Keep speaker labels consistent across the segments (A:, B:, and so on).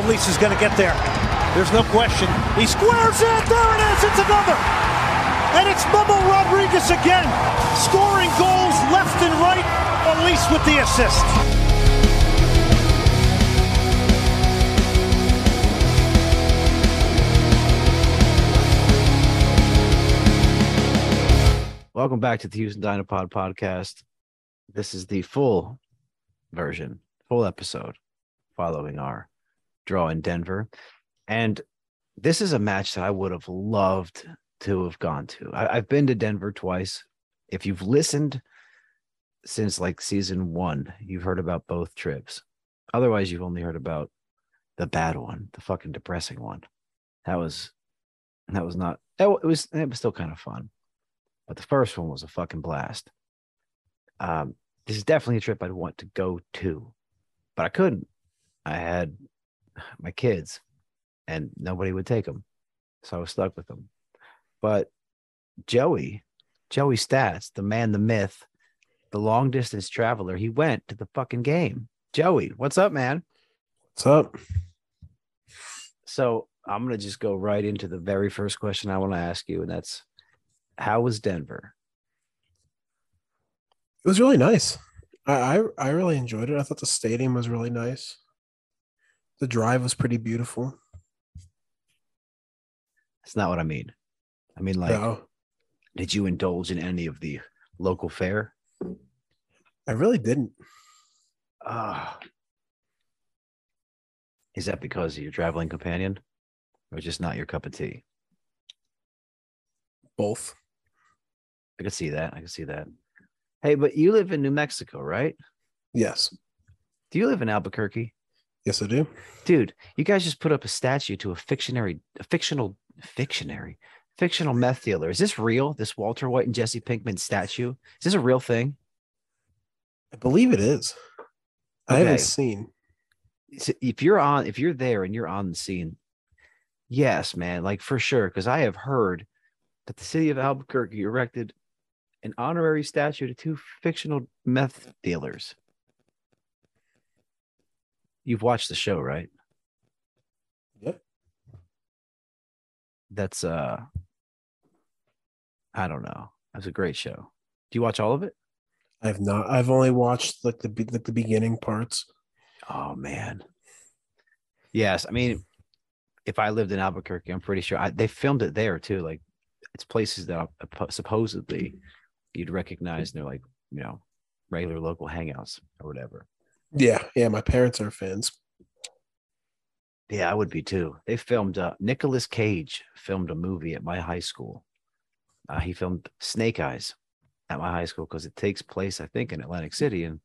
A: if Elis is going to get there. There's no question. He squares it. There it is. It's another. And it's Memo Rodriguez again, scoring goals left and right. Elis with the assist.
B: Welcome back to the Houston Dynapod podcast. This is the full version, full episode following our draw in Denver. And this is a match that I would have loved to have gone to. I, have been to Denver twice. If you've listened since like season one, you've heard about both trips. Otherwise, you've only heard about the bad one, the fucking depressing one. That was that was not it was it was still kind of fun but the first one was a fucking blast. Um, this is definitely a trip I'd want to go to, but I couldn't. I had my kids, and nobody would take them, so I was stuck with them. But Joey, Joey Stats, the man, the myth, the long distance traveler, he went to the fucking game. Joey, what's up, man?
C: What's up?
B: So I'm gonna just go right into the very first question I want to ask you, and that's how was Denver?
C: It was really nice. I, I, I really enjoyed it. I thought the stadium was really nice. The drive was pretty beautiful.
B: That's not what I mean. I mean, like, no. did you indulge in any of the local fare?
C: I really didn't.
B: Ah. Uh, is that because of your traveling companion or just not your cup of tea?
C: Both.
B: I can see that. I can see that. Hey, but you live in New Mexico, right?
C: Yes.
B: Do you live in Albuquerque?
C: Yes, I do.
B: Dude, you guys just put up a statue to a fictionary, a fictional, fictionary, fictional meth dealer. Is this real? This Walter White and Jesse Pinkman statue? Is this a real thing?
C: I believe it is. Okay. I haven't seen.
B: If you're on, if you're there and you're on the scene, yes, man, like for sure. Because I have heard that the city of Albuquerque erected an honorary statue to two fictional meth dealers. You've watched the show, right?
C: Yep.
B: That's uh I don't know. That's a great show. Do you watch all of it?
C: I've not. I've only watched like the like the beginning parts.
B: Oh man. Yes, I mean, if I lived in Albuquerque, I'm pretty sure I, they filmed it there too. Like, it's places that supposedly you'd recognize And they're like you know regular local hangouts or whatever
C: yeah yeah my parents are fans.
B: Yeah i would be too. They filmed uh Nicholas cage filmed a movie at my high school. Uh, he filmed snake eyes at my high school because it takes place i think in atlantic city and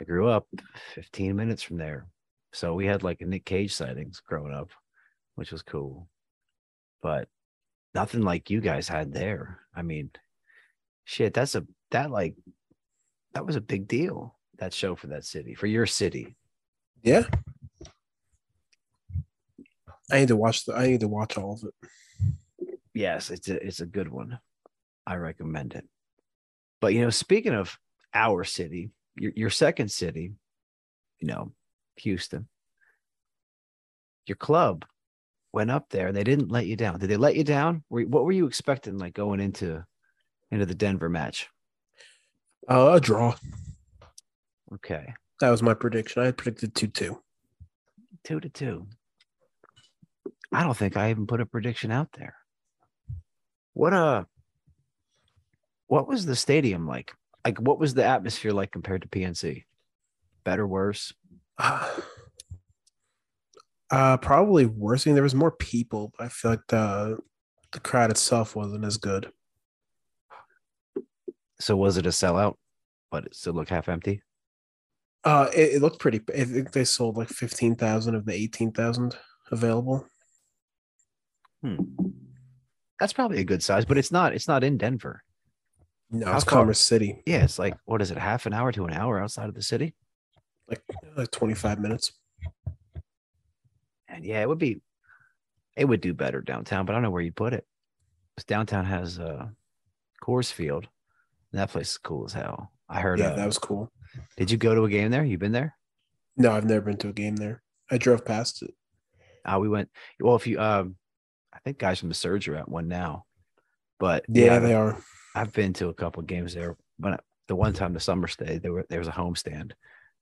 B: i grew up 15 minutes from there. So we had like a nick cage sightings growing up which was cool. But nothing like you guys had there. I mean shit, that's a that like that was a big deal. That show for that city, for your city.
C: Yeah. I need to watch the I need to watch all of it.
B: Yes, it's a it's a good one. I recommend it. But you know, speaking of our city, your your second city, you know, Houston, your club went up there and they didn't let you down. Did they let you down? Were, What were you expecting like going into into the Denver match?
C: Uh, a draw.
B: Okay.
C: That was my prediction. I had predicted 2 2.
B: 2 to 2. I don't think I even put a prediction out there. What uh what was the stadium like? Like what was the atmosphere like compared to PNC? Better, worse?
C: Uh, probably worse. I mean, there was more people, but I feel like the the crowd itself wasn't as good.
B: So was it a sellout, but it still looked half empty?
C: Uh, it, it looked pretty. I think they sold like fifteen thousand of the eighteen thousand available.
B: Hmm. That's probably a good size, but it's not. It's not in Denver.
C: No, How it's far? Commerce City.
B: Yeah, it's like what is it? Half an hour to an hour outside of the city.
C: Like like twenty five minutes.
B: And yeah, it would be. It would do better downtown, but I don't know where you put it. Because downtown has uh, Coors Field, that place is cool as hell. I heard.
C: Yeah,
B: uh,
C: that was cool.
B: Did you go to a game there? You've been there?
C: No, I've never been to a game there. I drove past it.
B: Uh, we went. Well, if you, um, I think guys from the Surge are at one now, but
C: Yeah, they are.
B: I've been to a couple games there. When I, the one time the summer stay, there were there was a homestand,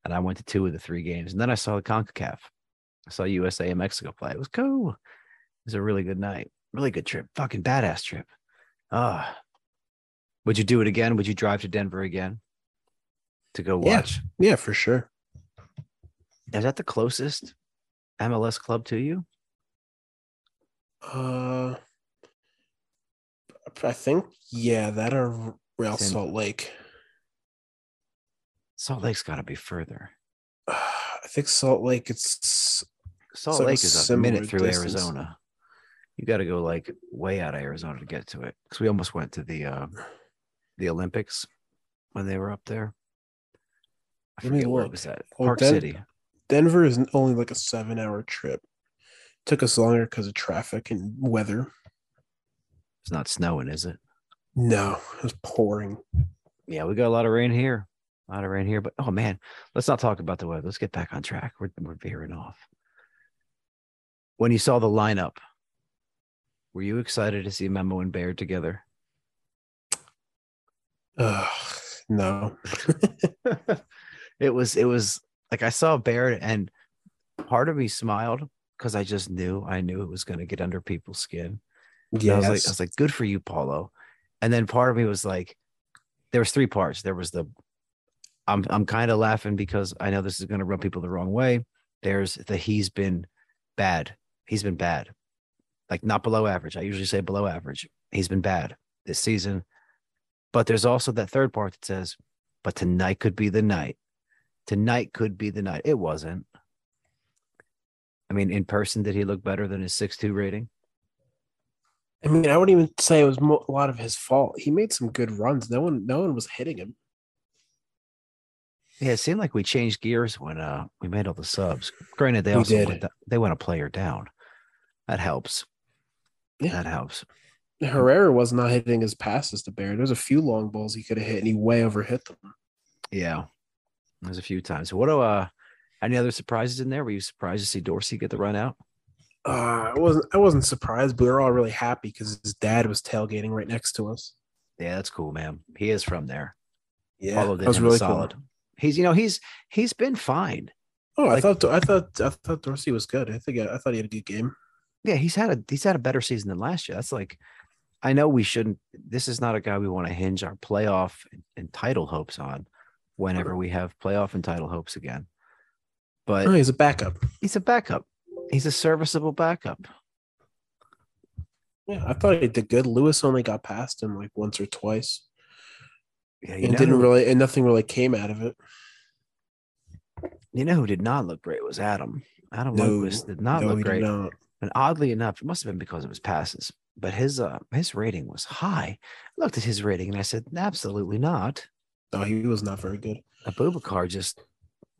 B: and I went to two of the three games, and then I saw the Concacaf. I saw USA and Mexico play. It was cool. It was a really good night, really good trip, fucking badass trip. Ah, would you do it again? Would you drive to Denver again to go watch?
C: Yeah, for sure.
B: Is that the closest MLS club to you?
C: Uh, I think yeah, that or Real
B: in-
C: Salt Lake.
B: Salt Lake's got to be further.
C: I think Salt Lake. It's
B: Salt Lake is a minute through
C: distance.
B: Arizona. You got to go like way out of Arizona to get to it because we almost went to the uh, the Olympics when they were up there. I
C: Let me
B: forget what
C: look.
B: was that?
C: Well, oh,
B: Park
C: Den-
B: City.
C: Denver is only like a seven-hour trip. It Took us longer because of traffic and weather.
B: It's not snowing, is it?
C: No, it was pouring.
B: Yeah, we got a lot of rain here. A lot of rain here, but oh man, let's not talk about the weather. Let's get back on track. We're we're veering off. When you saw the lineup, were you excited to see Memo and Baird together?
C: Ugh, no.
B: it was it was like I saw Baird and part of me smiled because I just knew I knew it was going to get under people's skin. Yeah, I was like I was like good for you Paulo. And then part of me was like there was three parts. There was the I'm I'm kind of laughing because I know this is going to rub people the wrong way. There's the he's been bad. He's been bad. Like not below average. I usually say below average. He's been bad this season. But there's also that third part that says, but tonight could be the night. Tonight could be the night. It wasn't. I mean, in person, did he look better than his six-two rating?
C: I mean, I wouldn't even say it was mo- a lot of his fault. He made some good runs. No one, no one was hitting him.
B: Yeah, it seemed like we changed gears when uh we made all the subs. Granted, they
C: We
B: also
C: did.
B: went they went a player down. That helps.
C: Yeah.
B: That helps.
C: Herrera was not hitting his passes to Baird. There's a few long balls he could have hit, and he way overhit them.
B: Yeah. There's a few times. What do uh any other surprises in there? Were you surprised to see Dorsey get the run out?
C: Uh, I wasn't. I wasn't surprised, but we were all really happy because his dad was tailgating right next to us.
B: Yeah, that's cool, man. He is from there.
C: Yeah,
B: Followed
C: that was really
B: solid.
C: cool.
B: He's you know, he's he's been fine.
C: Oh, I thought. I thought. I thought Dorsey was good. I think. I thought he had a good game.
B: Yeah, he's had a he's had a better season than last year. That's like I know we shouldn't this is not a guy we want to hinge our playoff and, and title hopes on whenever we have playoff and title hopes again. But
C: Oh, he's a backup.
B: he's a backup. He's a serviceable backup.
C: Yeah, I thought he did good. Lewis only got past him like once or twice,
B: Yeah, you
C: and
B: know,
C: didn't really, and nothing really came out of it.
B: you know who did not look great was Adam. Adam
C: No,
B: Lundkvist did not
C: no,
B: look great.
C: not.
B: And oddly enough, it must have been because of his passes, but his uh his rating was high. I looked at his rating and I said, absolutely not.
C: No, he was not very good.
B: Abubakar just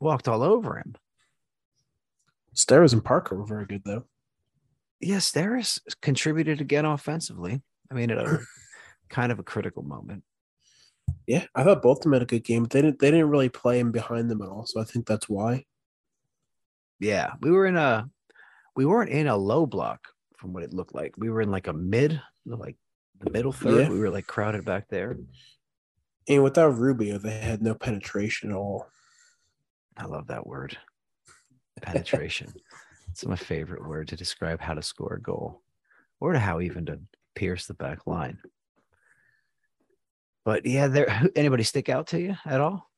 B: walked all over him.
C: Steres and Parker were very good though.
B: yes, Steres contributed again offensively. I mean, at a kind of a critical moment.
C: Yeah, I thought both of them had a good game, but they didn't. They didn't really play him behind them at all. So I think that's why.
B: Yeah, we were in a, we weren't in a low block from what it looked like. We were in like a mid, like the middle third.
C: Yeah.
B: We were like crowded back there.
C: And without Rubio, they had no penetration at all.
B: I love that word, penetration. it's my favorite word to describe how to score a goal, or to how even to pierce the back line. But yeah, there anybody stick out to you at all?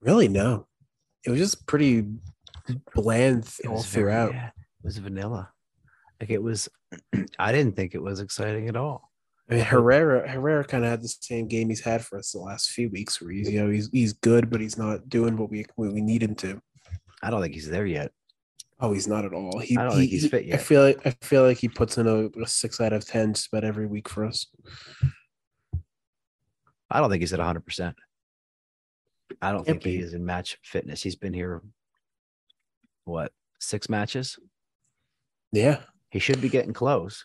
C: Really, no. It was just pretty bland
B: It
C: all
B: was very-
C: throughout.
B: yeah, it was vanilla. Like it was. I didn't think it was exciting at all.
C: Eh, I mean, Herrera Herrera kind of had the same game he's had for us the last few weeks, where he's you know he's he's good, but he's not doing what we what we need him to.
B: I don't think he's there yet.
C: Oh, he's not at all. He,
B: I don't
C: he-
B: think he's
C: he-
B: fit
C: I feel like I feel like he puts in a, a six out of ten just about every week for us.
B: I don't think he's at 100. percent I don't
C: Can't
B: think he is in match fitness. He's been here, what six matches?
C: Yeah,
B: He should be getting close.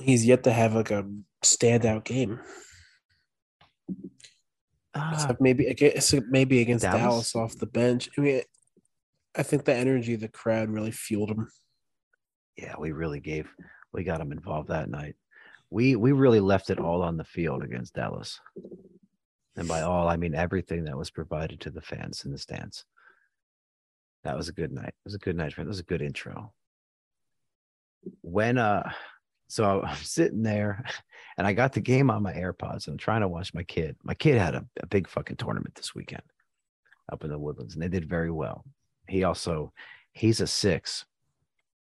C: He's yet to have like a standout game. Except maybe against maybe against
B: Dallas?
C: Dallas. off the bench. I mean, I think the energy of the crowd really fueled him.
B: Yeah, we really gave we got him involved that night. We we really left it all on the field against Dallas. And by all, I mean everything that was provided to the fans in the stands. That was a good night. It was a good night for That was a good intro. When uh so I'm sitting there and I got the game on my AirPods and I'm trying to watch my kid. My kid had a, a big fucking tournament this weekend up in the woodlands and they did very well. He also he's a six.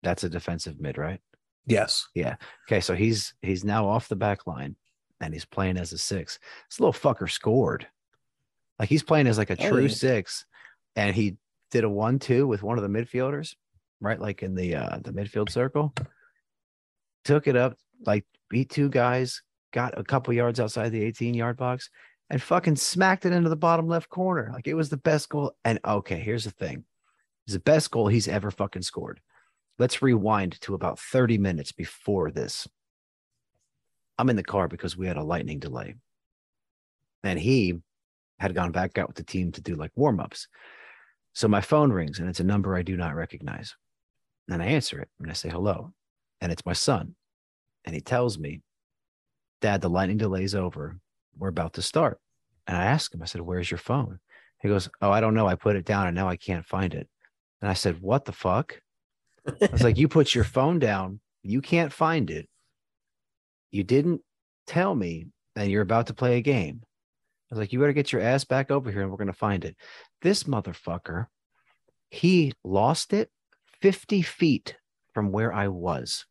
B: That's a defensive mid, right?
C: Yes.
B: Yeah. Okay. So he's he's now off the back line and he's playing as a six. This little fucker scored. Like he's playing as like a
C: Oh,
B: true
C: yeah.
B: six. And he did a one two with one of the midfielders, right? Like in the uh the midfield circle. Took it up, like beat two guys, got a couple yards outside the 18 yard box, and fucking smacked it into the bottom left corner. Like it was the best goal. And okay, here's the thing. It's the best goal he's ever fucking scored. Let's rewind to about 30 minutes before this. I'm in the car because we had a lightning delay. And he had gone back out with the team to do like warm ups. So my phone rings and it's a number I do not recognize. And I answer it and I say hello. And it's my son. And he tells me, Dad, the lightning delay's over. We're about to start. And I asked him, I said, Where's your phone? He goes, Oh, I don't know. I put it down and now I can't find it. And I said, What the fuck? I was like, You put your phone down. You can't find it. You didn't tell me that you're about to play a game. I was like, You better get your ass back over here and we're going to find it. This motherfucker, he lost it 50 feet from where I was.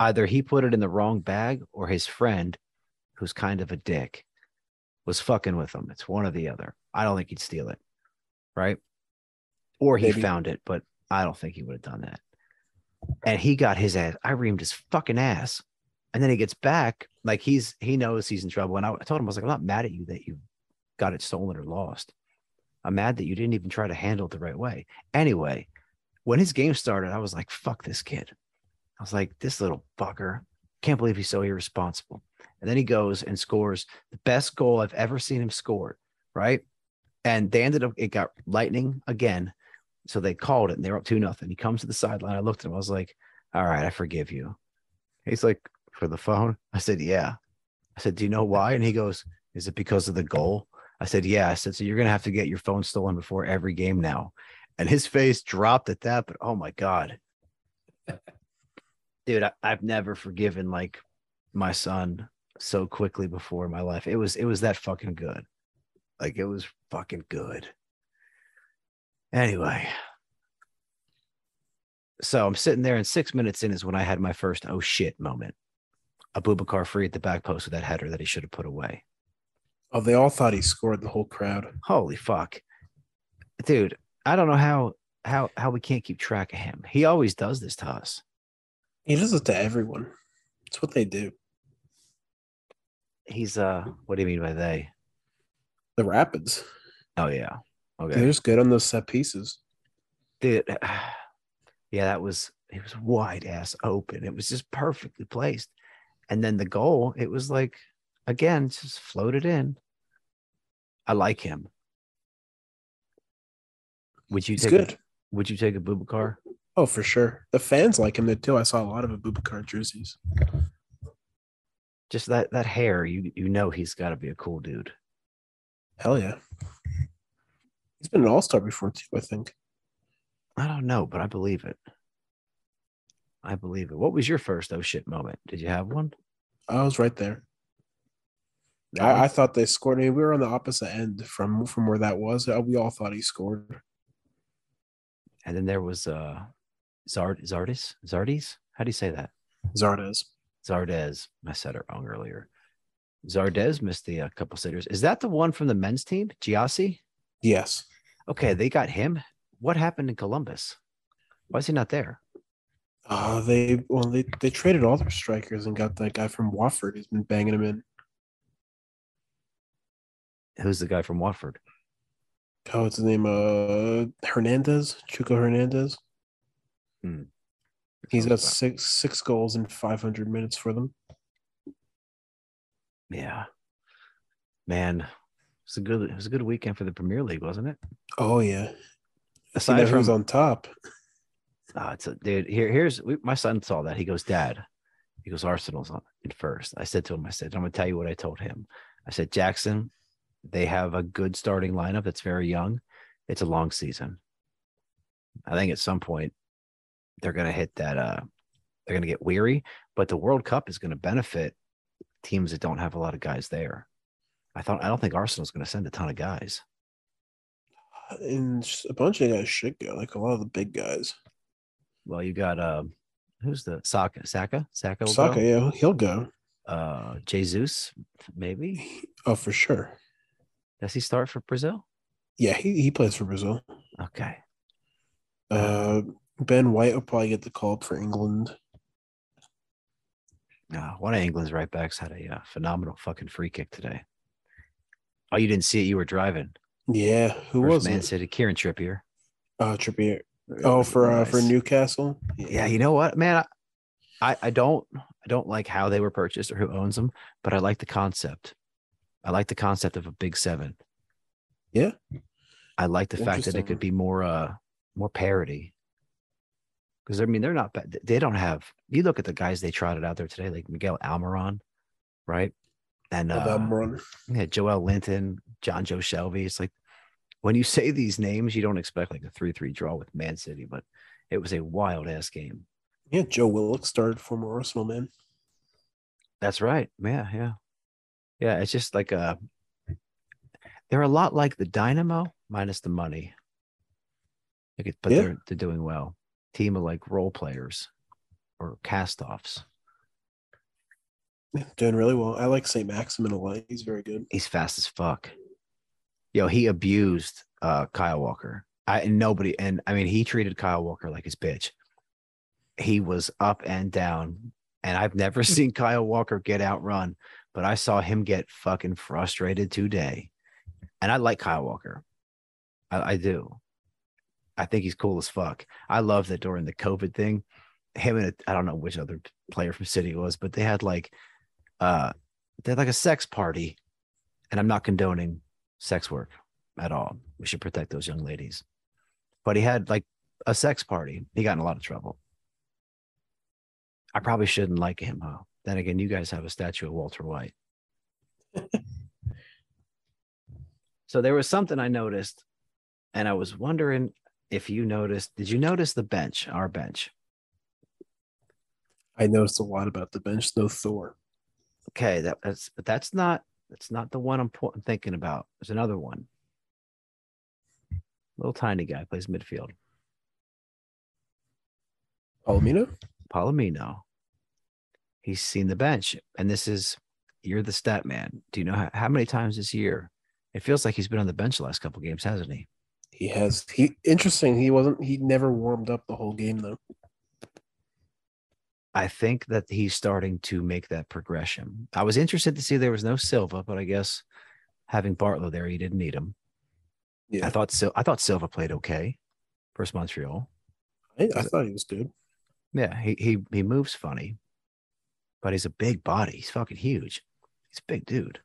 B: Either he put it in the wrong bag or his friend, who's kind of a dick, was fucking with him. It's one or the other. I don't think he'd steal it. Right. Or he
C: Maybe.
B: found it, but I don't think he would have done that. And he got his ass. I reamed his fucking ass. And then he gets back, like he's he knows he's in trouble. And I, I told him, I was like, I'm not mad at you that you got it stolen or lost. I'm mad that you didn't even try to handle it the right way. Anyway, when his game started, I was like, fuck this kid. I was like, this little fucker. Can't believe he's so irresponsible. And then he goes and scores the best goal I've ever seen him score. Right. And they ended up, it got lightning again. So they called it and they were up two nothing. He comes to the sideline. I looked at him. I was like, all right, I forgive you. He's like, for the phone? I said, yeah. I said, do you know why? And he goes, is it because of the goal? I said, yeah. I said, so you're going to have to get your phone stolen before every game now. And his face dropped at that, but oh my God. Dude, I, I've never forgiven like my son so quickly before in my life. It was, it was that fucking good. Like it was fucking good. Anyway. So I'm sitting there and six minutes in is when I had my first oh shit moment. A Abubakar free at the back post with that header that he should have put away.
C: Oh, they all thought he scored the whole crowd.
B: Holy fuck. Dude, I don't know how how how we can't keep track of him. He always does this to us.
C: He does it to everyone. It's what they do.
B: He's uh what do you mean by they?
C: The Rapids.
B: Oh yeah. Okay.
C: They're just good on those set pieces.
B: Dude. Yeah, that was it was wide ass open. It was just perfectly placed. And then the goal, it was like again, just floated in. I like him. Would you
C: He's
B: take
C: good.
B: A, would you take Abubakar?
C: Oh, for sure. The fans like him there too. I saw a lot of Abubakar jerseys.
B: Just that that hair, you you know he's got to be a cool dude.
C: Hell yeah. He's been an all star before too, I think.
B: I don't know, but I believe it. I believe it. What was your first oh shit moment? Did you have one?
C: I was right there. I, I thought they scored. I mean, we were on the opposite end from from where that was. Uh, We all thought he scored.
B: and then there was uh Zard Zardis Zardis. How do you say that?
C: Zardes.
B: Zardes. I said it wrong earlier. Zardes missed the uh, couple sitters. Is that the one from the men's team? Gyasi?
C: Yes.
B: Okay, they got him. What happened in Columbus? Why is he not there?
C: Uh, they well they, they traded all their strikers and got that guy from Watford. He's been banging him in.
B: Who's the guy from Watford?
C: Oh, what's his name? Uh, Hernandez, Cucho Hernandez.
B: Hmm.
C: He's got six six goals in five hundred minutes for them.
B: Yeah, man, it's a good. It was a good weekend for the Premier League, wasn't it?
C: Oh yeah, You
B: Aside
C: know
B: from
C: who's on top?
B: Ah, it's a dude. Here, here's we, my son saw that. He goes, Dad. He goes, Arsenal's on in first. I said to him, I said, I'm gonna tell you what I told him. I said, Jackson, they have a good starting lineup that's very young. It's a long season. I think at some point they're gonna hit that. Uh, they're gonna get weary, but the World Cup is gonna benefit teams that don't have a lot of guys there. I thought I don't think Arsenal's gonna send a ton of guys.
C: And a bunch of guys should go, like a lot of the big guys.
B: Well, you got um, who's the Saka? Saka? Saka?
C: Saka,
B: go?
C: yeah, he'll go.
B: Uh, Jesus, maybe.
C: Oh, for sure.
B: Does he start for Brazil?
C: Yeah, he, he plays for Brazil.
B: Okay.
C: Uh, ben White will probably get the call up for England.
B: Uh, one of England's right backs had a uh, phenomenal fucking free kick today. Oh, you didn't see it? You were driving.
C: Yeah, who
B: First
C: was
B: Man
C: it?
B: City, Kieran Trippier.
C: Uh, Trippier. Oh, for uh, for Newcastle.
B: Yeah, you know what, man? I, I I don't I don't like how they were purchased or who owns them, but I like the concept. I like the concept of a big seven.
C: Yeah.
B: I like the fact that it could be more uh more parity. Because I mean they're not bad. They don't have you look at the guys they trotted out there today, like Miguel Almiron, right? And uh,
C: Almiron.
B: yeah, Joelinton, John Joe Shelby. It's like when you say these names, you don't expect like a 3 3 draw with Man City, but it was a wild ass game.
C: Yeah, Joe Willock started former Arsenal man.
B: That's right. Yeah, yeah. Yeah, it's just like uh they're a lot like the Dynamo minus the money. Like it, but
C: Yeah.
B: they're they're doing well. Team of like role players or cast offs.
C: Doing really well. I like St. Maximin a lot. He's very good.
B: He's fast as fuck. Yo, he abused uh Kyle Walker. I and nobody and I mean he treated Kyle Walker like his bitch. He was up and down. And I've never seen Kyle Walker get outrun, but I saw him get fucking frustrated today. And I like Kyle Walker. I, I do. I think he's cool as fuck. I love that during the COVID thing, him and I don't know which other player from City it was, but they had like uh they had like a sex party. And I'm not condoning sex work at all. We should protect those young ladies. But he had like a sex party. He got in a lot of trouble. I probably shouldn't like him, huh? Then again, you guys have a statue of Walter White. so there was something I noticed, and I was wondering if you noticed. Did you notice the bench, our bench?
C: I noticed a lot about the bench. No Thor.
B: Okay, that, that's but that's not that's not the one I'm, I'm thinking about. There's another one. Little tiny guy plays midfield.
C: Palomino?
B: Palomino. He's seen the bench, and this is you're the stat man. Do you know how, how many times this year? It feels like he's been on the bench the last couple games, hasn't he?
C: He has he interesting. He wasn't he never warmed up the whole game though.
B: I think that he's starting to make that progression. I was interested to see there was no Silva, but I guess having Bartlow there, you didn't need him.
C: Yeah.
B: I thought Sil- I thought Silva played okay versus Montreal.
C: I, I thought he was good.
B: Yeah, he he he moves funny, but he's a big body. He's fucking huge. He's a big dude.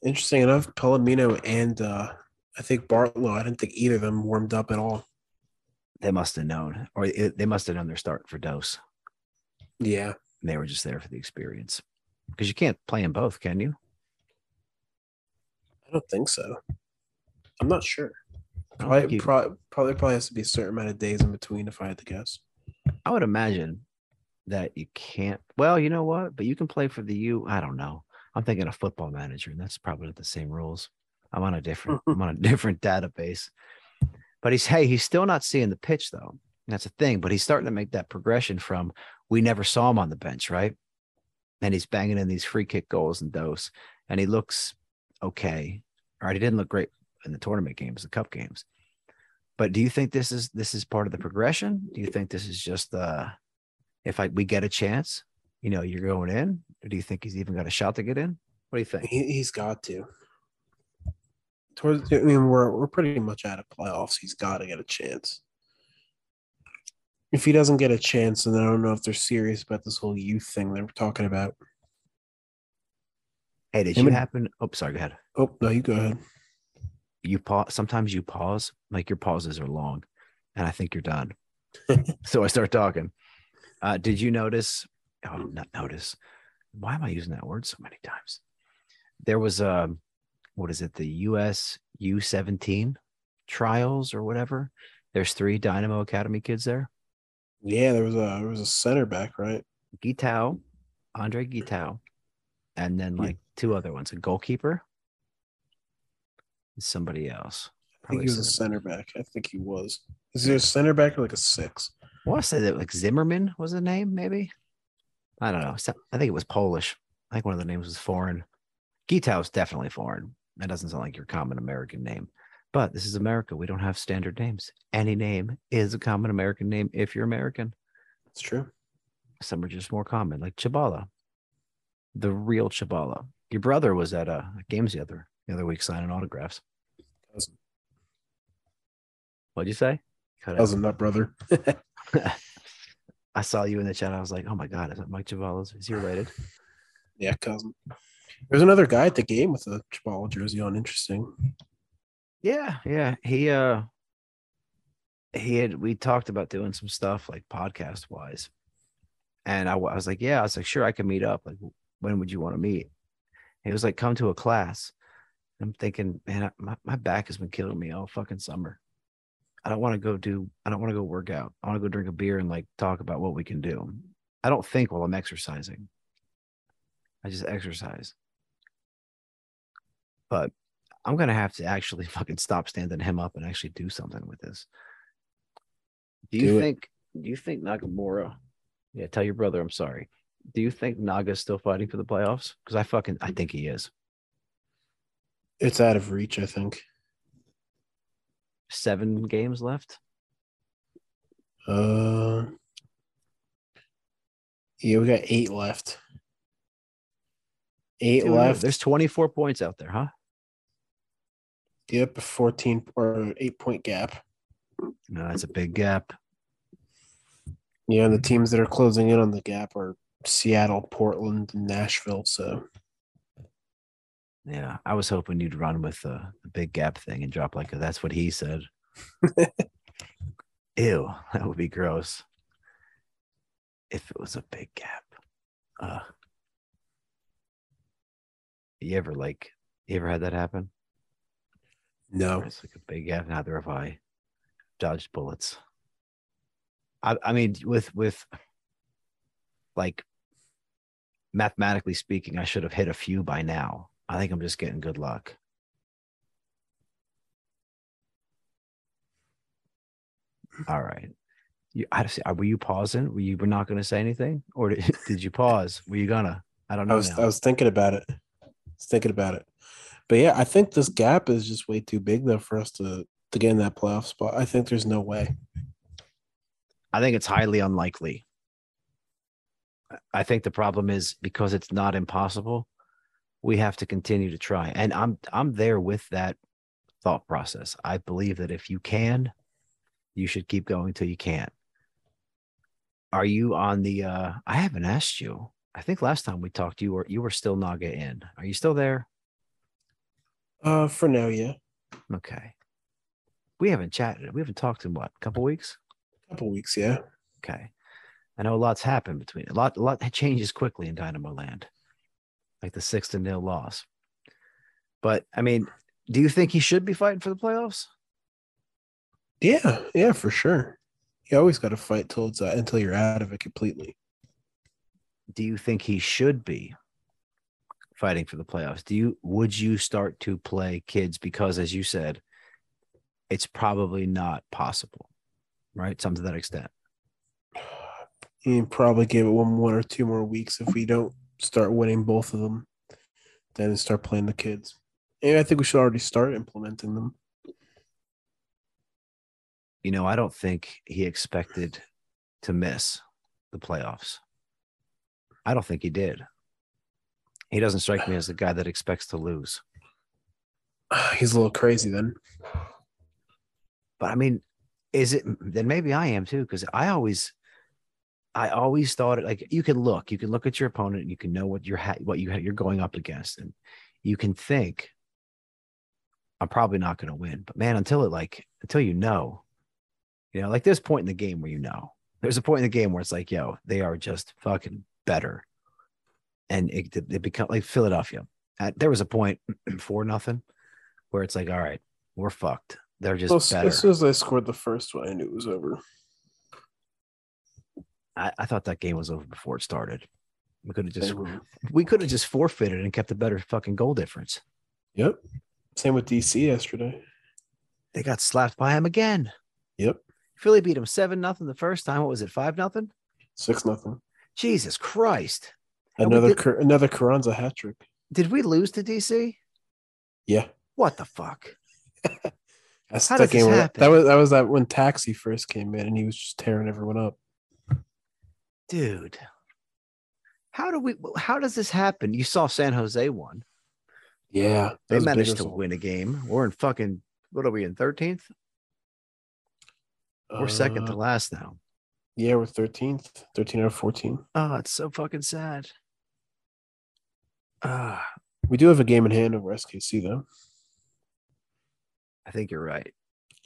C: Interesting enough, Palomino and uh I think Bartlow, I didn't think either of them warmed up at all.
B: They must have known, or it, they must have known their start for Dos.
C: Yeah.
B: And they were just there for the experience because you can't play them both, can you?
C: I don't think so. I'm not sure.
B: I don't think
C: Probably,
B: you-
C: probably, probably, probably has to be a certain amount of days in between if I had to guess.
B: I would imagine that you can't. Well, you know what? But you can play for the U. I don't know. I'm thinking of football manager, and that's probably not the same rules. I'm on a different. I'm on a different database. But he's hey, he's still not seeing the pitch though. That's a thing. But he's starting to make that progression from we never saw him on the bench, right? And he's banging in these free kick goals and Dos, and he looks okay. All right, he didn't look great in the tournament games, the cup games. But do you think this is this is part of the progression? Do you think this is just uh if I we get a chance, you know, you're going in, or do you think he's even got a shot to get in? What do you think?
C: He, he's got to. Towards, I mean, we're we're pretty much out of playoffs. He's got to get a chance. If he doesn't get a chance, then I don't know if they're serious about this whole youth thing they're talking about.
B: Hey, did
C: Him
B: you
C: and-
B: happen? Oh, sorry, go ahead.
C: Oh no, you go ahead.
B: you pause. Sometimes you pause, like your pauses are long, and I think you're done. so I start talking. Uh, did you notice? Oh, not notice. Why am I using that word so many times? There was a, what is it? The US U17 trials or whatever. There's three Dynamo Academy kids there.
C: Yeah, there was a there was a center back, right?
B: Gitao, Andre Gitao, and then
C: Yeah.
B: like two other ones, a goalkeeper, somebody else.
C: I think he was a
B: center-
C: back. I think he was. Is there a center back or like a six?
B: I want to say that like Zimmerman was the name, maybe. I don't know. I think it was Polish. I think one of the names was foreign. Gitao is definitely foreign. That doesn't sound like your common American name. But this is America. We don't have standard names. Any name is a common American name if you're American.
C: It's true.
B: Some are just more common, like Chabala, the real Chabala. Your brother was at uh, games the other the other week signing autographs.
C: Cousin,
B: What'd you say? Cut
C: cousin, not brother.
B: I saw you in the chat. I was like, oh my god, is that Mike Chabala's? Is he related?
C: yeah, cousin. There's another guy at the game with a Chabala jersey on. Interesting.
B: Yeah, yeah. He uh he had we talked about doing some stuff like podcast wise. And I, I was like, yeah, I was like, sure, I can meet up. Like, when would you want to meet? He was like, come to a class. I'm thinking, man, I, my, my back has been killing me all fucking summer. I don't want to go do, I don't want to go work out. I want to go drink a beer and like talk about what we can do. I don't think while I'm exercising. I just exercise. But I'm gonna have to actually fucking stop standing him up and actually do something with this. Do you
C: Do it.
B: think? Do you think Nagamura? Yeah, tell your brother I'm sorry. Do you think Naga's still fighting for the playoffs? Because I fucking I think he is.
C: It's out of reach, I think.
B: Seven games left.
C: Uh, yeah, we got eight left. Eight
B: Dude,
C: left.
B: There's 24 points out there, huh?
C: Yep, a 14 or eight point gap.
B: No, that's a big gap.
C: Yeah, and the teams that are closing in on the gap are Seattle, Portland, and Nashville. So
B: Yeah, I was hoping you'd run with the, the big gap thing and drop like a, that's what he said. Ew, that would be gross. If it was a big gap. Uh you ever like you ever had that happen?
C: No,
B: It's like a big gap. Neither have I dodged bullets. I I mean with with like mathematically speaking, I should have hit a few by now. I think I'm just getting good luck. All right. You, I see. Were you pausing? Were you were not going to say anything, or did, did you pause? Were you gonna? I don't know.
C: I
B: know.
C: was
B: now.
C: I was thinking about it. I was thinking about it. But yeah, I think this gap is just way too big though for us to to get in that playoff spot. I think there's no way.
B: I think it's highly unlikely. I think the problem is because it's not impossible, we have to continue to try. And I'm I'm there with that thought process. I believe that if you can, you should keep going till you can't. Are you on the uh I haven't asked you. I think last time we talked you were you were still Naga in. Are you still there?
C: Uh for now, yeah.
B: Okay. We haven't chatted. We haven't talked in what, a couple weeks?
C: A couple weeks, yeah.
B: Okay. I know a lot's happened between a lot, a lot changes quickly in Dynamo Land, like the six to nil loss. But I mean, do you think he should be fighting for the playoffs?
C: Yeah, yeah, for sure. You always got to fight till it's uh, until you're out of it completely.
B: Do you think he should be fighting for the playoffs? Do you would you start to play kids because, as you said, it's probably not possible, right? Some to that extent.
C: You probably give it one, one or two more weeks if we don't start winning both of them. Then start playing the kids. And I think we should already start implementing them.
B: You know, I don't think he expected to miss the playoffs. I don't think he did. He doesn't strike me as the guy that expects to lose.
C: He's a little crazy then.
B: But I mean, is it then maybe I am too? Because I always I always thought it like you can look, you can look at your opponent, and you can know what you're ha- what you you're going up against, and you can think, I'm probably not going to win. But man, until it like until you know, you know, like there's a point in the game where you know. There's a point in the game where it's like, yo, they are just fucking better, and it it become like Philadelphia. At, there was a point for nothing where it's like, all right, we're fucked. They're just
C: Well,
B: better.
C: as soon as I scored the first one, I knew it was over.
B: I, I thought that game was over before it started. We could have just we could have just forfeited and kept a better fucking goal difference.
C: Yep. Same with DC yesterday.
B: They got slapped by him again.
C: Yep.
B: Philly beat him seven nothing the first time. What was it? Five nothing?
C: Six nothing.
B: Jesus Christ.
C: Another
B: did-
C: Car- another Carranza hat trick.
B: Did we lose to DC?
C: Yeah.
B: What the fuck?
C: That's
B: How
C: that game. where-? That was that was that when Taxi first came in and he was just tearing everyone up.
B: Dude. How do we how does this happen? You saw San Jose won.
C: Yeah.
B: They
C: was a big
B: managed to win a game. We're in fucking what are we in 13th? We're second to
C: Uh,
B: last now.
C: Yeah, we're thirteenth. Thirteen out of fourteen.
B: Oh, it's so fucking sad. Ah,
C: We do have a game in hand over SKC though,
B: I think you're right.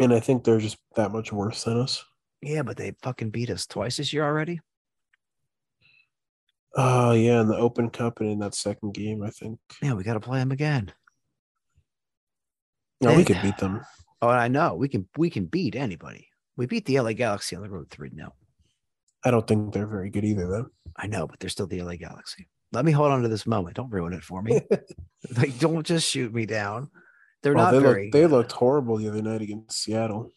C: and I think they're just that much worse than us.
B: Yeah, but they fucking beat us twice this year already.
C: Oh yeah, in the Open Cup and in that second game, I think.
B: Yeah, we got to play them again.
C: No, we
B: They-
C: could beat them.
B: Oh, I know we can we can beat anybody. We beat the LA Galaxy on the road three 0
C: I don't think they're very good either, though.
B: I know, but they're still the LA Galaxy. Let me hold on to this moment. Don't ruin it for me. like, don't just shoot me down. They're
C: Well,
B: not
C: they
B: very.
C: looked they looked horrible the other night against Seattle.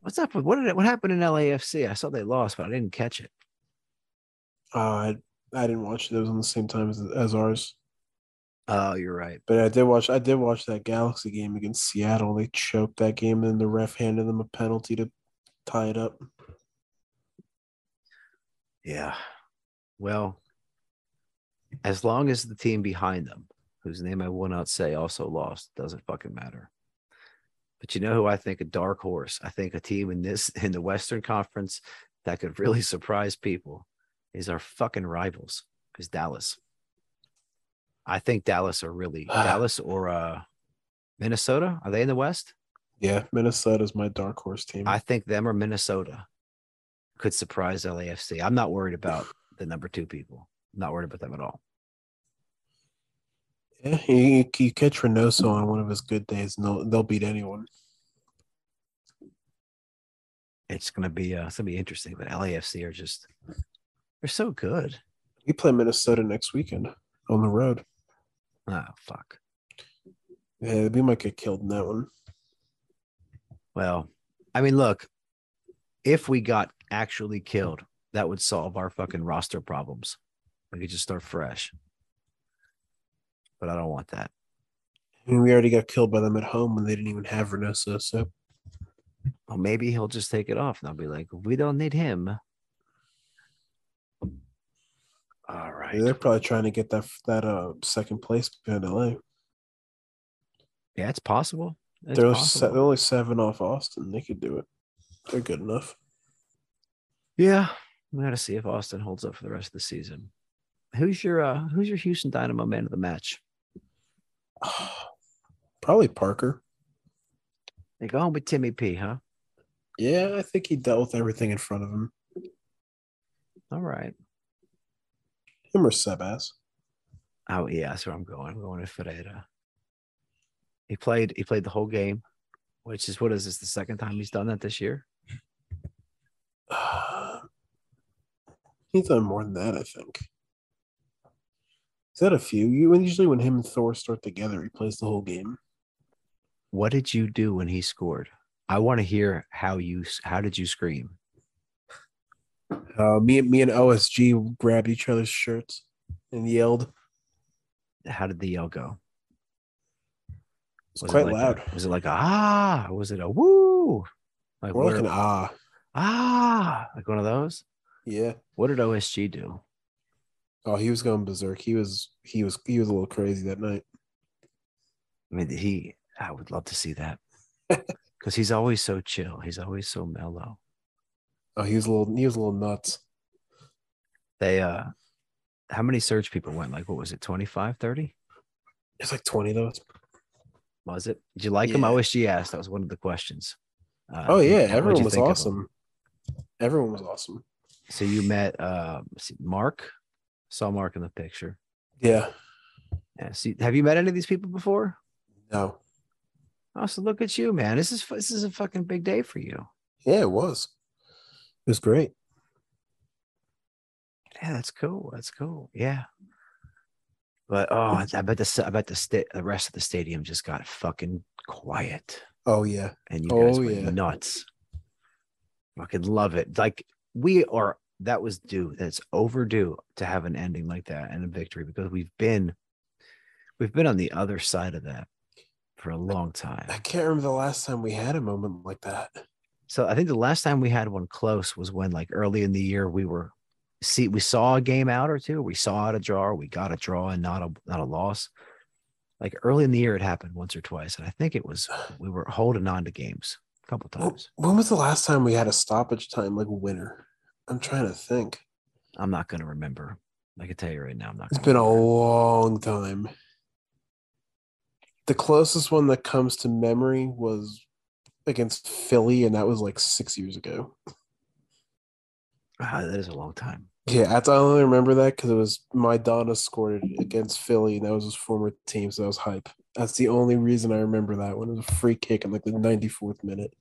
B: What's up with what did it, what happened in LAFC? I saw they lost, but I didn't catch it.
C: Uh, I I didn't watch those on the same time as, as ours,
B: Oh, you're right.
C: but I did watch I did watch that Galaxy game against Seattle. They choked that game, and then the ref handed them a penalty to tie it up.
B: Yeah. Well, as long as the team behind them, whose name I will not say, also lost, doesn't fucking matter. But you know who I think a dark horse? I think a team in this in the Western Conference that could really surprise people is our fucking rivals, is Dallas. I think Dallas are really Dallas or uh Minnesota. Are they in the West?
C: Yeah, Minnesota is my dark horse team.
B: I think them or Minnesota could surprise LAFC. I'm not worried about the number two people. I'm not worried about them at all.
C: Yeah, you, you catch Reynoso on one of his good days, and they'll they'll beat anyone.
B: It's gonna be uh, it's gonna be interesting. But LAFC are just they're so good.
C: We play Minnesota next weekend on the road.
B: Oh fuck.
C: Yeah, we might get killed in that one.
B: Well, I mean, look, if we got actually killed, that would solve our fucking roster problems. We could just start fresh. But I don't want that.
C: I mean, we already got killed by them at home when they didn't even have Reynoso. So
B: Well, maybe he'll just take it off and I'll be like, we don't need him. All right.
C: they're probably trying to get that that uh second place behind LA.
B: Yeah, it's possible. It's
C: They're, se- they're only seven off Austin. They could do it. They're good enough.
B: Yeah, we got to see if Austin holds up for the rest of the season. Who's your uh Who's your Houston Dynamo man of the match?
C: Probably Parker.
B: They go home with Timmy P, huh?
C: Yeah, I think he dealt with everything in front of him.
B: All right.
C: Him or Sebas.
B: Oh yeah, that's where I'm going. I'm going to Ferreira. He played. He played the whole game, which is what is this? The second time he's done that this year.
C: He's done more than that, I think. He's had a few. You usually when him and Thor start together, he plays the whole game.
B: What did you do when he scored? I want to hear how you. How did you scream?
C: Uh, me and me and OSG grabbed each other's shirts and yelled.
B: How did the yell go?
C: It's
B: Was
C: quite
B: it like
C: loud.
B: A, was it like a ah? Was it a woo? Like
C: More like an ah.
B: ah, like one of those.
C: Yeah.
B: What did OSG do?
C: Oh, he was going berserk. He was he was he was a little crazy that night.
B: I mean, he. I would love to see that because he's always so chill. He's always so mellow.
C: Oh, he was a little he was a little nuts.
B: They uh, how many search people went? Like what was it? 25, 30?
C: It's like twenty though.
B: Was it? Did you like him?
C: Yeah.
B: OSG asked. That was one of the questions. Uh,
C: Oh yeah, everyone was
B: think of him?
C: awesome. Everyone was awesome.
B: So you met uh Mark. Saw Mark in the picture.
C: Yeah.
B: Yeah. See, have you met any of these people before?
C: No.
B: Oh, so look at you, man. This is this is a fucking big day for you.
C: Yeah, it was. It was great.
B: Yeah, that's cool. That's cool. Yeah. But oh, I bet the I bet the sta- the rest of the stadium just got fucking quiet,
C: Oh yeah.
B: and you guys
C: Oh,
B: went
C: yeah.
B: nuts. Fucking love it. Like we are. That was due. That's overdue to have an ending like that and a victory because we've been, we've been on the other side of that for a long time.
C: I can't remember the last time we had a moment like that.
B: So I think the last time we had one close was when like early in the year we were see we saw a game out or two, we saw out a draw, we got a draw and not a not a loss. Like early in the year it happened once or twice. And I think it was we were holding on to games a couple times.
C: when was the last time we had a stoppage time like winner? I'm trying to think.
B: I'm not gonna remember. I can tell you right now, I'm not
C: It's been a long time. The closest one that comes to memory was against Philly, and that was like six years ago.
B: Ah, that is a long time.
C: Yeah, that's I only remember that because it was Maidana scored against Philly, and that was his former team, so that was hype. That's the only reason I remember that one. It was a free kick in like the 94th minute.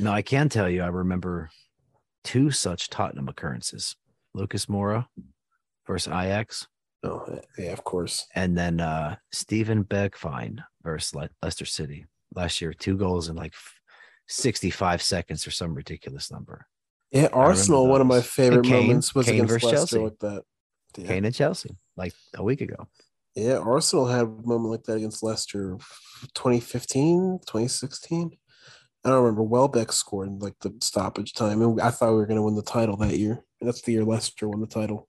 B: No, I can tell you I remember two such Tottenham occurrences. Lucas Moura versus Ajax.
C: Oh, yeah, of course.
B: and then uh Steven Bergwijn versus Le- Leicester City last year, two goals in like f- 65 seconds or some ridiculous number.
C: Yeah, Arsenal, one of my favorite
B: Kane-
C: moments was
B: Kane
C: against
B: versus
C: Leicester
B: Chelsea.
C: like that. Yeah.
B: Kane and Chelsea, like a week ago.
C: Yeah, Arsenal had a moment like that against Leicester 2015, 2016. I don't remember. Welbeck scored in like the stoppage time, and I thought we were going to win the title that year. And that's the year Leicester won the title.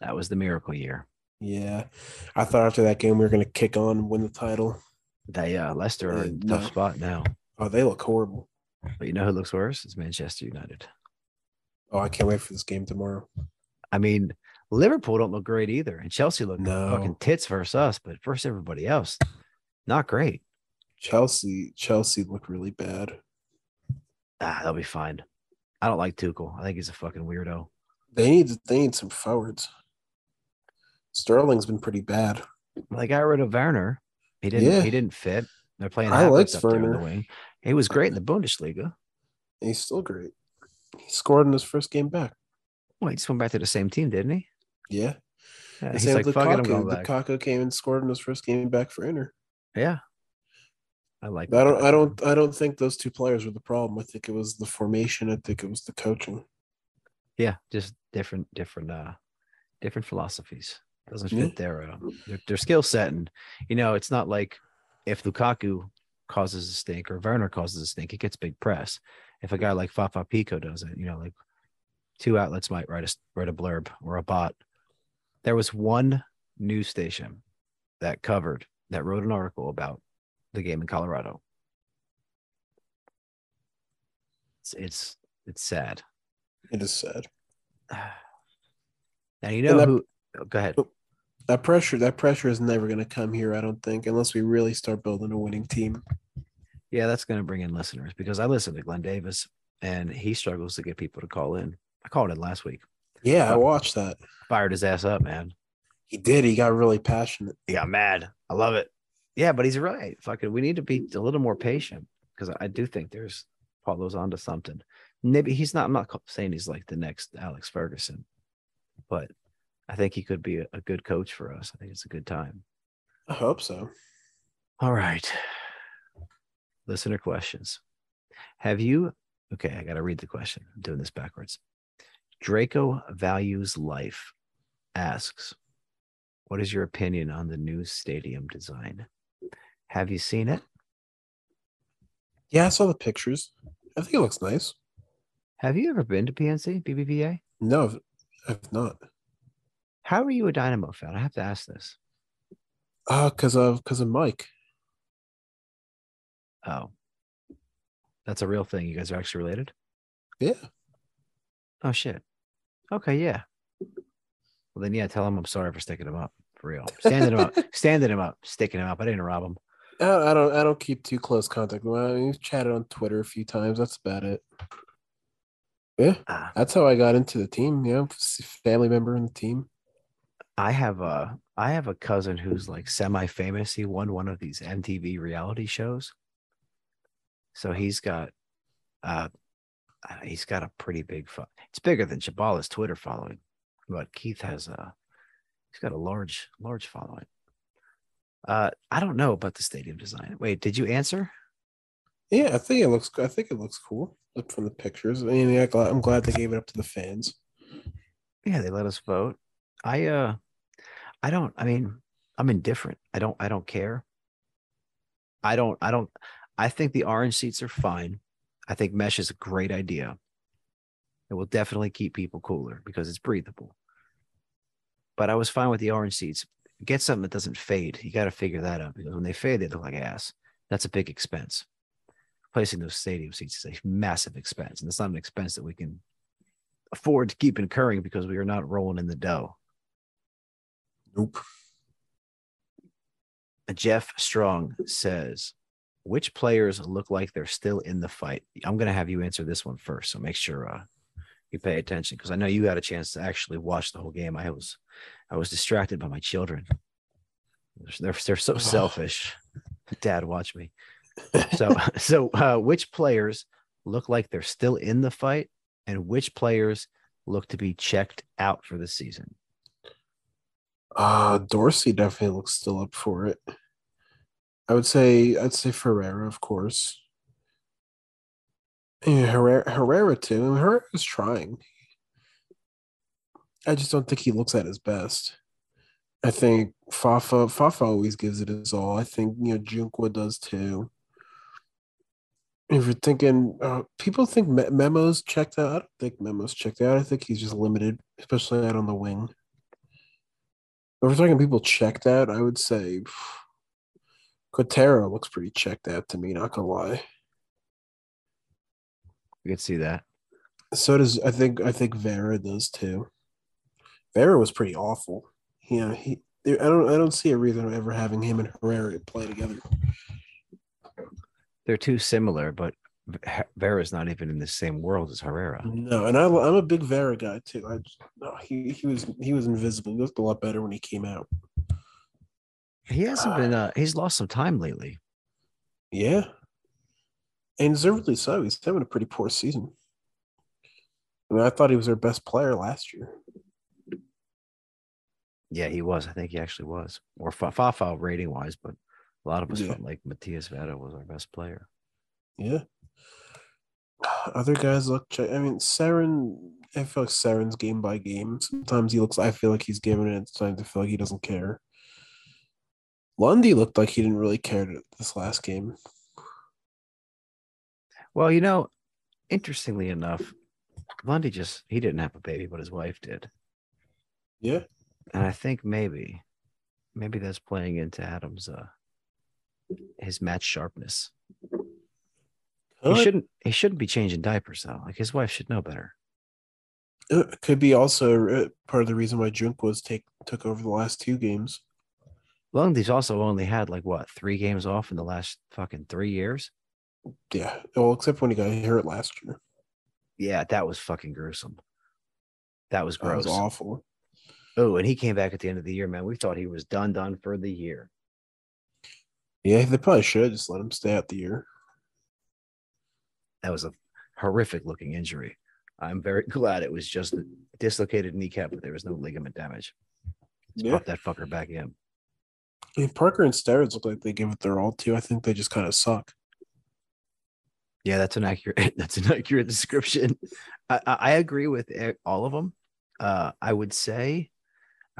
B: That was the miracle year.
C: Yeah, I thought after that game we were going to kick on and win the title.
B: They uh Leicester are in a tough
C: no.
B: spot now.
C: Oh, they look horrible.
B: But you know who looks worse? It's Manchester United.
C: Oh, I can't wait for this game tomorrow.
B: I mean, Liverpool don't look great either. And Chelsea look
C: No.
B: fucking tits versus us, but versus everybody else, not great.
C: Chelsea, Chelsea look really bad.
B: Ah, they'll be fine. I don't like Tuchel. I think he's a fucking weirdo.
C: They need they need some forwards. Sterling's been pretty bad.
B: They got rid of Werner. He didn't.
C: Yeah.
B: He didn't fit. They're playing.
C: I
B: Havertz
C: liked
B: up the
C: Werner.
B: wing. He was great in the Bundesliga.
C: He's still great. He scored in his first game back.
B: Well, he just went back to the same team, didn't he?
C: Yeah.
B: Yeah,
C: The
B: he's
C: same
B: like,
C: with
B: fuck it, I'm going
C: Lukaku.
B: back.
C: Lukaku came and scored in his first game back for Inter.
B: Yeah, I like.
C: I don't I don't I don't think those two players were the problem. I think it was the formation. I think it was the coaching.
B: Yeah, just different, different, uh, different philosophies. Doesn't fit
C: Yeah.
B: their, uh, their their skill set, and you know, it's not like if Lukaku causes a stink or Werner causes a stink, it gets big press. If a guy like Fafa Picault does it, you know, like two outlets might write a write a blurb or a bot. There was one news station that covered that wrote an article about the game in Colorado. It's it's it's sad.
C: It is sad.
B: Now you know
C: that-
B: who. oh, go ahead.
C: Oh, that pressure that pressure is never going to come here. I don't think unless we really start building a winning team.
B: Yeah, that's going to bring in listeners because I listen to Glenn Davis and he struggles to get people to call in. I called in last week.
C: Yeah, I
B: Oh.
C: watched that.
B: Fired his ass up, man.
C: He did. He got really passionate.
B: He got mad. I love it. Yeah, but he's right. Fucking, we need to be mm. a little more patient because I do think there's Paulo's onto something. Maybe he's not. I'm not saying he's like the next Alex Ferguson, but I think he could be a, a good coach for us. I think it's a good time.
C: I hope so.
B: All right. Listener questions. Have you? Okay, I got to read the question. I'm doing this backwards. Draco Values Life asks, What is your opinion on the new stadium design? Have you seen it?
C: Yeah, I saw the pictures. I think it looks nice.
B: Have you ever been to PNC, BBVA?
C: No, I've- not.
B: How are you a Dynamo fan? I have to ask this.
C: Uh, oh, because of because of Mike.
B: Oh, that's a real thing. You guys are actually related?
C: Yeah.
B: Oh, shit. Okay, yeah. Well, then, yeah, tell him I'm sorry for sticking him up. For real. Standing him up, standing him up, sticking him up. I didn't rob him.
C: I don't, I don't. Keep too close contact. with him. We've chatted on Twitter a few times. That's about it. Yeah,
B: Uh,
C: that's how I got into the team. You know, family member in the team.
B: I have a I have a cousin who's like semi-famous. He won one of these MTV reality shows. So he's got uh uh, he's got a pretty big fo- it's bigger than Jabala's Twitter following, but Keith has a he's got a large large following. Uh I don't know about the stadium design. Wait, did you answer?
C: Yeah, I think it looks. I think it looks cool Look from the pictures. I mean, yeah, I'm glad they gave it up to the fans.
B: Yeah, they let us vote. I uh I don't I mean, I'm indifferent. I don't I don't care. I don't I don't I think the orange seats are fine. I think mesh is a great idea. It will definitely keep people cooler because it's breathable. But I was fine with the orange seats. Get something that doesn't fade. You got to figure that out because when they fade, they look like ass. That's a big expense. Placing those stadium seats is a massive expense, and it's not an expense that we can afford to keep incurring because we are not rolling in the dough.
C: Nope.
B: Jeff Strong says, which players look like they're still in the fight? I'm going to have you answer this one first. So make sure uh, you pay attention because I know you had a chance to actually watch the whole game. I was, I was distracted by my children. They're, they're so selfish. Dad, watch me. So, so uh, which players look like they're still in the fight and which players look to be checked out for the season?
C: Uh Dorsey definitely looks still up for it. I would say I'd say Ferreira, of course. Yeah, Herrera, Herrera too. I mean, Herrera's trying. I just don't think he looks at his best. I think Fafa Fafa always gives it his all. I think you know Junqua does too. If you're thinking, uh, people think Me- Memo's checked out. I don't think Memo's checked out. I think he's just limited, especially out on the wing. If we're talking people checked out, I would say Quintero looks pretty checked out to me, not gonna lie.
B: You can see that.
C: So does I think I think Vera does too. Vera was pretty awful. Yeah, he I don't I don't see a reason of ever having him and Herrera play together.
B: They're too similar, but Vera's not even in the same world as Herrera.
C: No, and I, I'm a big Vera guy too. I just, no, he he was he was invisible. He looked a lot better when he came out.
B: He hasn't been. Uh, he's lost some time lately.
C: Yeah, and deservedly so. He's having a pretty poor season. I mean, I thought he was our best player last year.
B: Yeah, he was. I think he actually was, or Fa- Fafa rating wise, but a lot of us
C: Yeah.
B: felt like Matias Vera was our best player.
C: Yeah. Other guys look. I mean, Cerén. I feel like Cerén's game by game. Sometimes he looks. I feel like he's giving it. Sometimes I feel like he doesn't care. Lundy looked like he didn't really care this last game.
B: Well, you know, interestingly enough, Lundy just he didn't have a baby, but his wife did,
C: Yeah.
B: And I think maybe, maybe that's playing into Adam's uh his match sharpness. He shouldn't. He shouldn't be changing diapers though. Like his wife should know better.
C: It could be also uh, part of the reason why Junk was take took over the last two games.
B: Lundy's also only had like what three games off in the last fucking three years.
C: Yeah. Well, except when he got hurt last year.
B: Yeah, that was fucking gruesome. That was
C: That
B: gross.
C: was awful.
B: Oh, and he came back at the end of the year, man. We thought he was done, done for the year.
C: Yeah, they probably should just let him stay out the year.
B: That was a horrific looking injury. I'm very glad it was just a dislocated kneecap, but there was no ligament damage. Let's
C: Yeah.
B: pop that fucker back in.
C: I mean, Parker and Steres look like they give it their all too. I think they just kind of suck.
B: Yeah, that's an accurate. That's an accurate description. I, I, agree with all of them. Uh, I would say,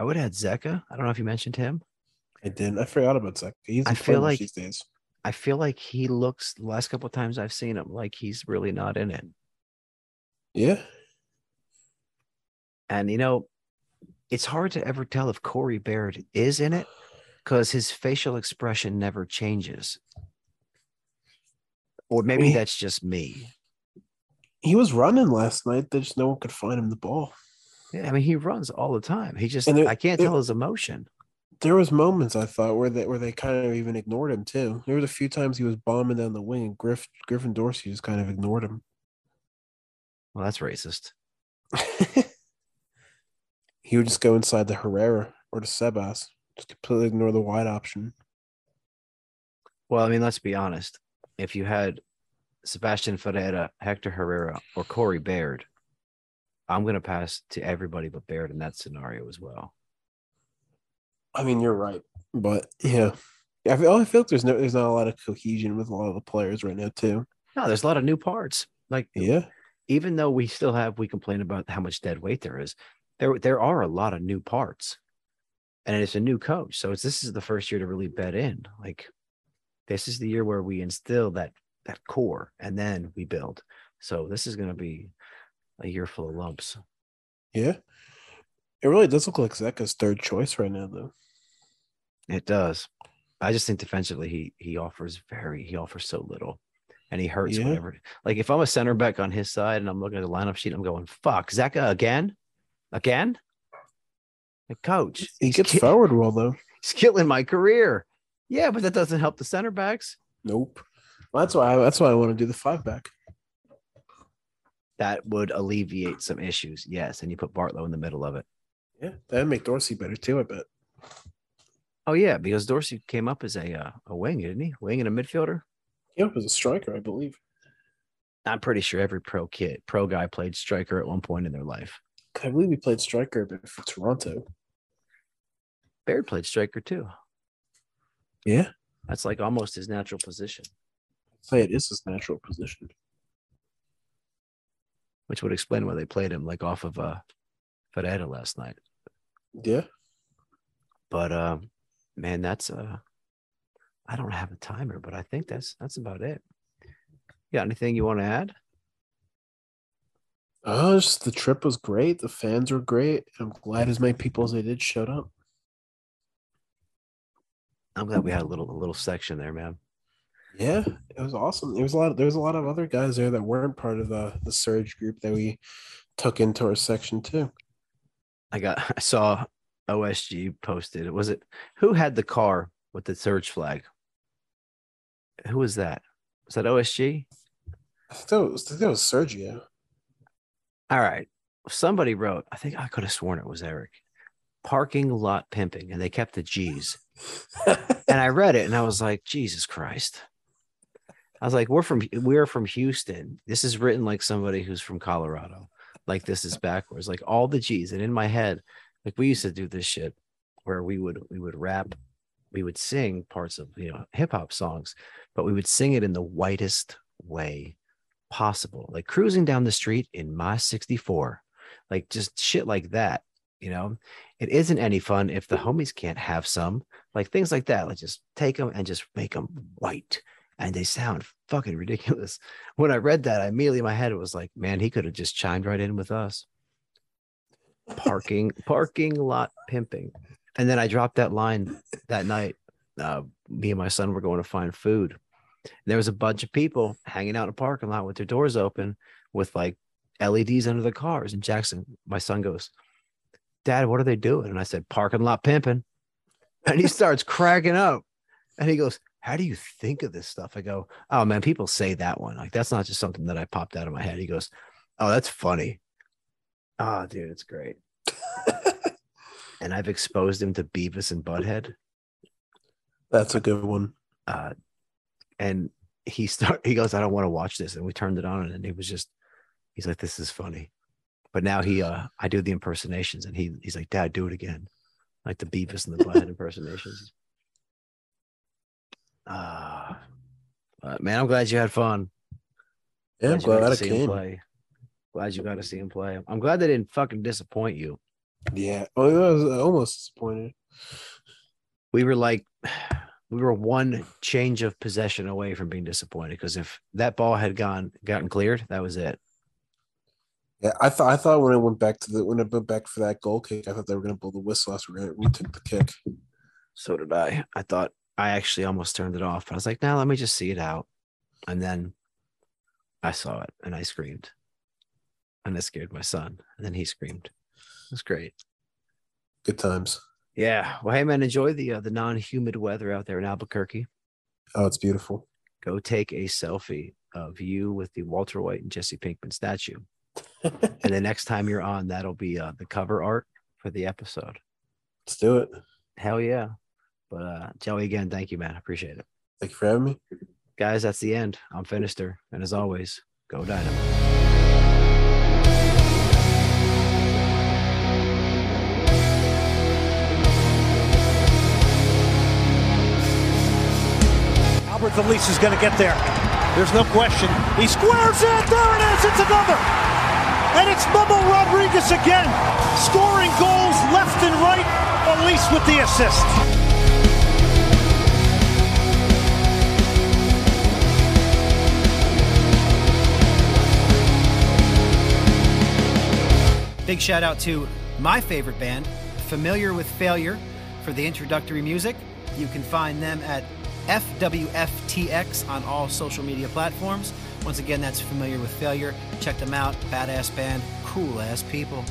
B: I would add Zeka. I don't know if you mentioned him.
C: I didn't. I forgot about Zach. He's
B: I feel like-
C: these days.
B: I feel like he looks the last couple of times I've seen him like he's really not in it.
C: Yeah.
B: And you know, it's hard to ever tell if Corey Baird is in it because his facial expression never changes. Or maybe
C: Yeah.
B: that's just me.
C: He was running last night. They just no one could find him the ball.
B: Yeah, I mean, he runs all the time. He just
C: it-
B: I can't
C: it-
B: tell his emotion.
C: There was moments I thought where they where they kind of even ignored him too. There was a few times he was bombing down the wing and Griff Griffin Dorsey just kind of ignored him.
B: Well, that's racist.
C: he would just go inside the Herrera or the Sebas, just completely ignore the wide option.
B: Well, I mean, let's be honest. If you had Sebastian Ferreira, Hector Herrera, or Corey Baird, I'm going to pass to everybody but Baird in that scenario as well.
C: I mean, you're right, but yeah, I feel, I feel like there's no there's not a lot of cohesion with a lot of the players right now too.
B: No, there's a lot of new parts. Like
C: Yeah,
B: even though we still have we complain about how much dead weight there is, there there are a lot of new parts, and it's a new coach. So it's this is the first year to really bet in. Like this is the year where we instill that that core, and then we build. So this is going to be a year full of lumps.
C: yeah. It really does look like Zeka's third choice right now, though.
B: It does. I just think defensively he he offers very he offers so little. And he hurts
C: Yeah.
B: whatever. Like if I'm a center back on his side and I'm looking at the lineup sheet, I'm going, fuck, Zeka uh, again? Again? Like coach.
C: He gets
B: ki-
C: forward well though.
B: he's killing my career. Yeah, but that doesn't help the center backs.
C: Nope. Well, that's why. that's why I want to do the five back.
B: That would alleviate some issues. Yes. And you put Bartlow in the middle of it.
C: Yeah, that'd make Dorsey better too. I bet.
B: Oh yeah, because Dorsey came up as a uh, a wing, didn't he? Wing and a midfielder.
C: Yeah, was a striker, I believe.
B: I'm pretty sure every pro kid, pro guy played striker at one point in their life.
C: I believe he played striker for Toronto.
B: Baird played striker too.
C: Yeah,
B: That's like almost his natural position,
C: I'd say it is his natural position.
B: Which would explain why they played him like off of uh Ferreira last night.
C: Yeah.
B: But um man, that's uh I don't have a timer, but I think that's that's about it. You got anything you want to add?
C: Oh, just the trip was great. The fans were great. I'm glad as many people as they did showed up.
B: I'm glad we had a little a little section there, man.
C: Yeah, it was awesome. There was a lot. Of, There was a lot of other guys there that weren't part of the the surge group that we took into our section too.
B: I got I saw OSG posted. Was it who had the car with the surge flag? Who was that? Was that OSG?
C: I think that was, I think that was Sergio.
B: All right. Somebody wrote, I think I could have sworn it was Eric. Parking lot pimping, and they kept the G's. And I read it and I was like, Jesus Christ. I was like, we're from we're from Houston. This is written like somebody who's from Colorado. Like this is backwards, like all the G's. And in my head, like we used to do this shit where we would we would rap, we would sing parts of you know hip hop songs, but we would sing it in the whitest way possible, like cruising down the street in my 64, like just shit like that. You know, it isn't any fun if the homies can't have some, like things like that. Like just take them and just make them white, and they sound fucking ridiculous. When I read that, I immediately in my head it was like, man, he could have just chimed right in with us. Parking, parking lot pimping, and then I dropped that line that night. Uh, me and my son were going to find food. There was a bunch of people hanging out in a parking lot with their doors open with like LEDs under the cars. And Jackson, my son goes, Dad, what are they doing? And I said, parking lot pimping. And he starts cracking up. And he goes, How do you think of this stuff? I go, Oh man, people say that one. Like that's not just something that I popped out of my head. He goes, Oh, that's funny. Oh, dude, it's great. and I've exposed him to Beavis and Butthead.
C: That's a good one.
B: uh, and he start he goes, I don't want to watch this, and we turned it on, and it was just, he's like, this is funny, but now he, uh, I do the impersonations, and he he's like, Dad, do it again, like the Beavis and the Butthead impersonations. Ah, but man, I'm glad you had fun.
C: Yeah, I'm
B: you
C: glad I came.
B: play. Glad you got to see him play. I'm glad they didn't fucking disappoint you.
C: Yeah. Oh, I was almost disappointed.
B: we were like we were one change of possession away from being disappointed because if that ball had gone gotten cleared, that was it.
C: Yeah, I thought I thought when it went back to the when it went back for that goal kick, I thought they were gonna blow the whistle we we took the kick.
B: So did I. I thought I actually almost turned it off. But I was like, now let me just see it out. And then I saw it and I screamed. And it scared my son. And then he screamed. It was great.
C: Good times.
B: Yeah. Well, hey man, enjoy the uh, the non-humid weather out there in Albuquerque.
C: Oh, it's beautiful.
B: Go take a selfie of you with the Walter White and Jesse Pinkman statue. and the next time you're on, that'll be uh, the cover art for the episode.
C: Let's do it.
B: Hell yeah. But uh Joey, again, thank you, man. I appreciate it.
C: Thank you for having me.
B: Guys, that's the end. I'm Finister. And as always, go Dynamo.
A: Alberth Elis is going to get there. There's no question. He squares it. There it is. It's another. And it's Memo Rodriguez again, scoring goals left and right. Elise with the assist.
D: Big shout out to my favorite band, Familiar with Failure, for the introductory music. You can find them at FWFTX on all social media platforms. Once again, that's Familiar with Failure. Check them out. Badass band, cool ass people.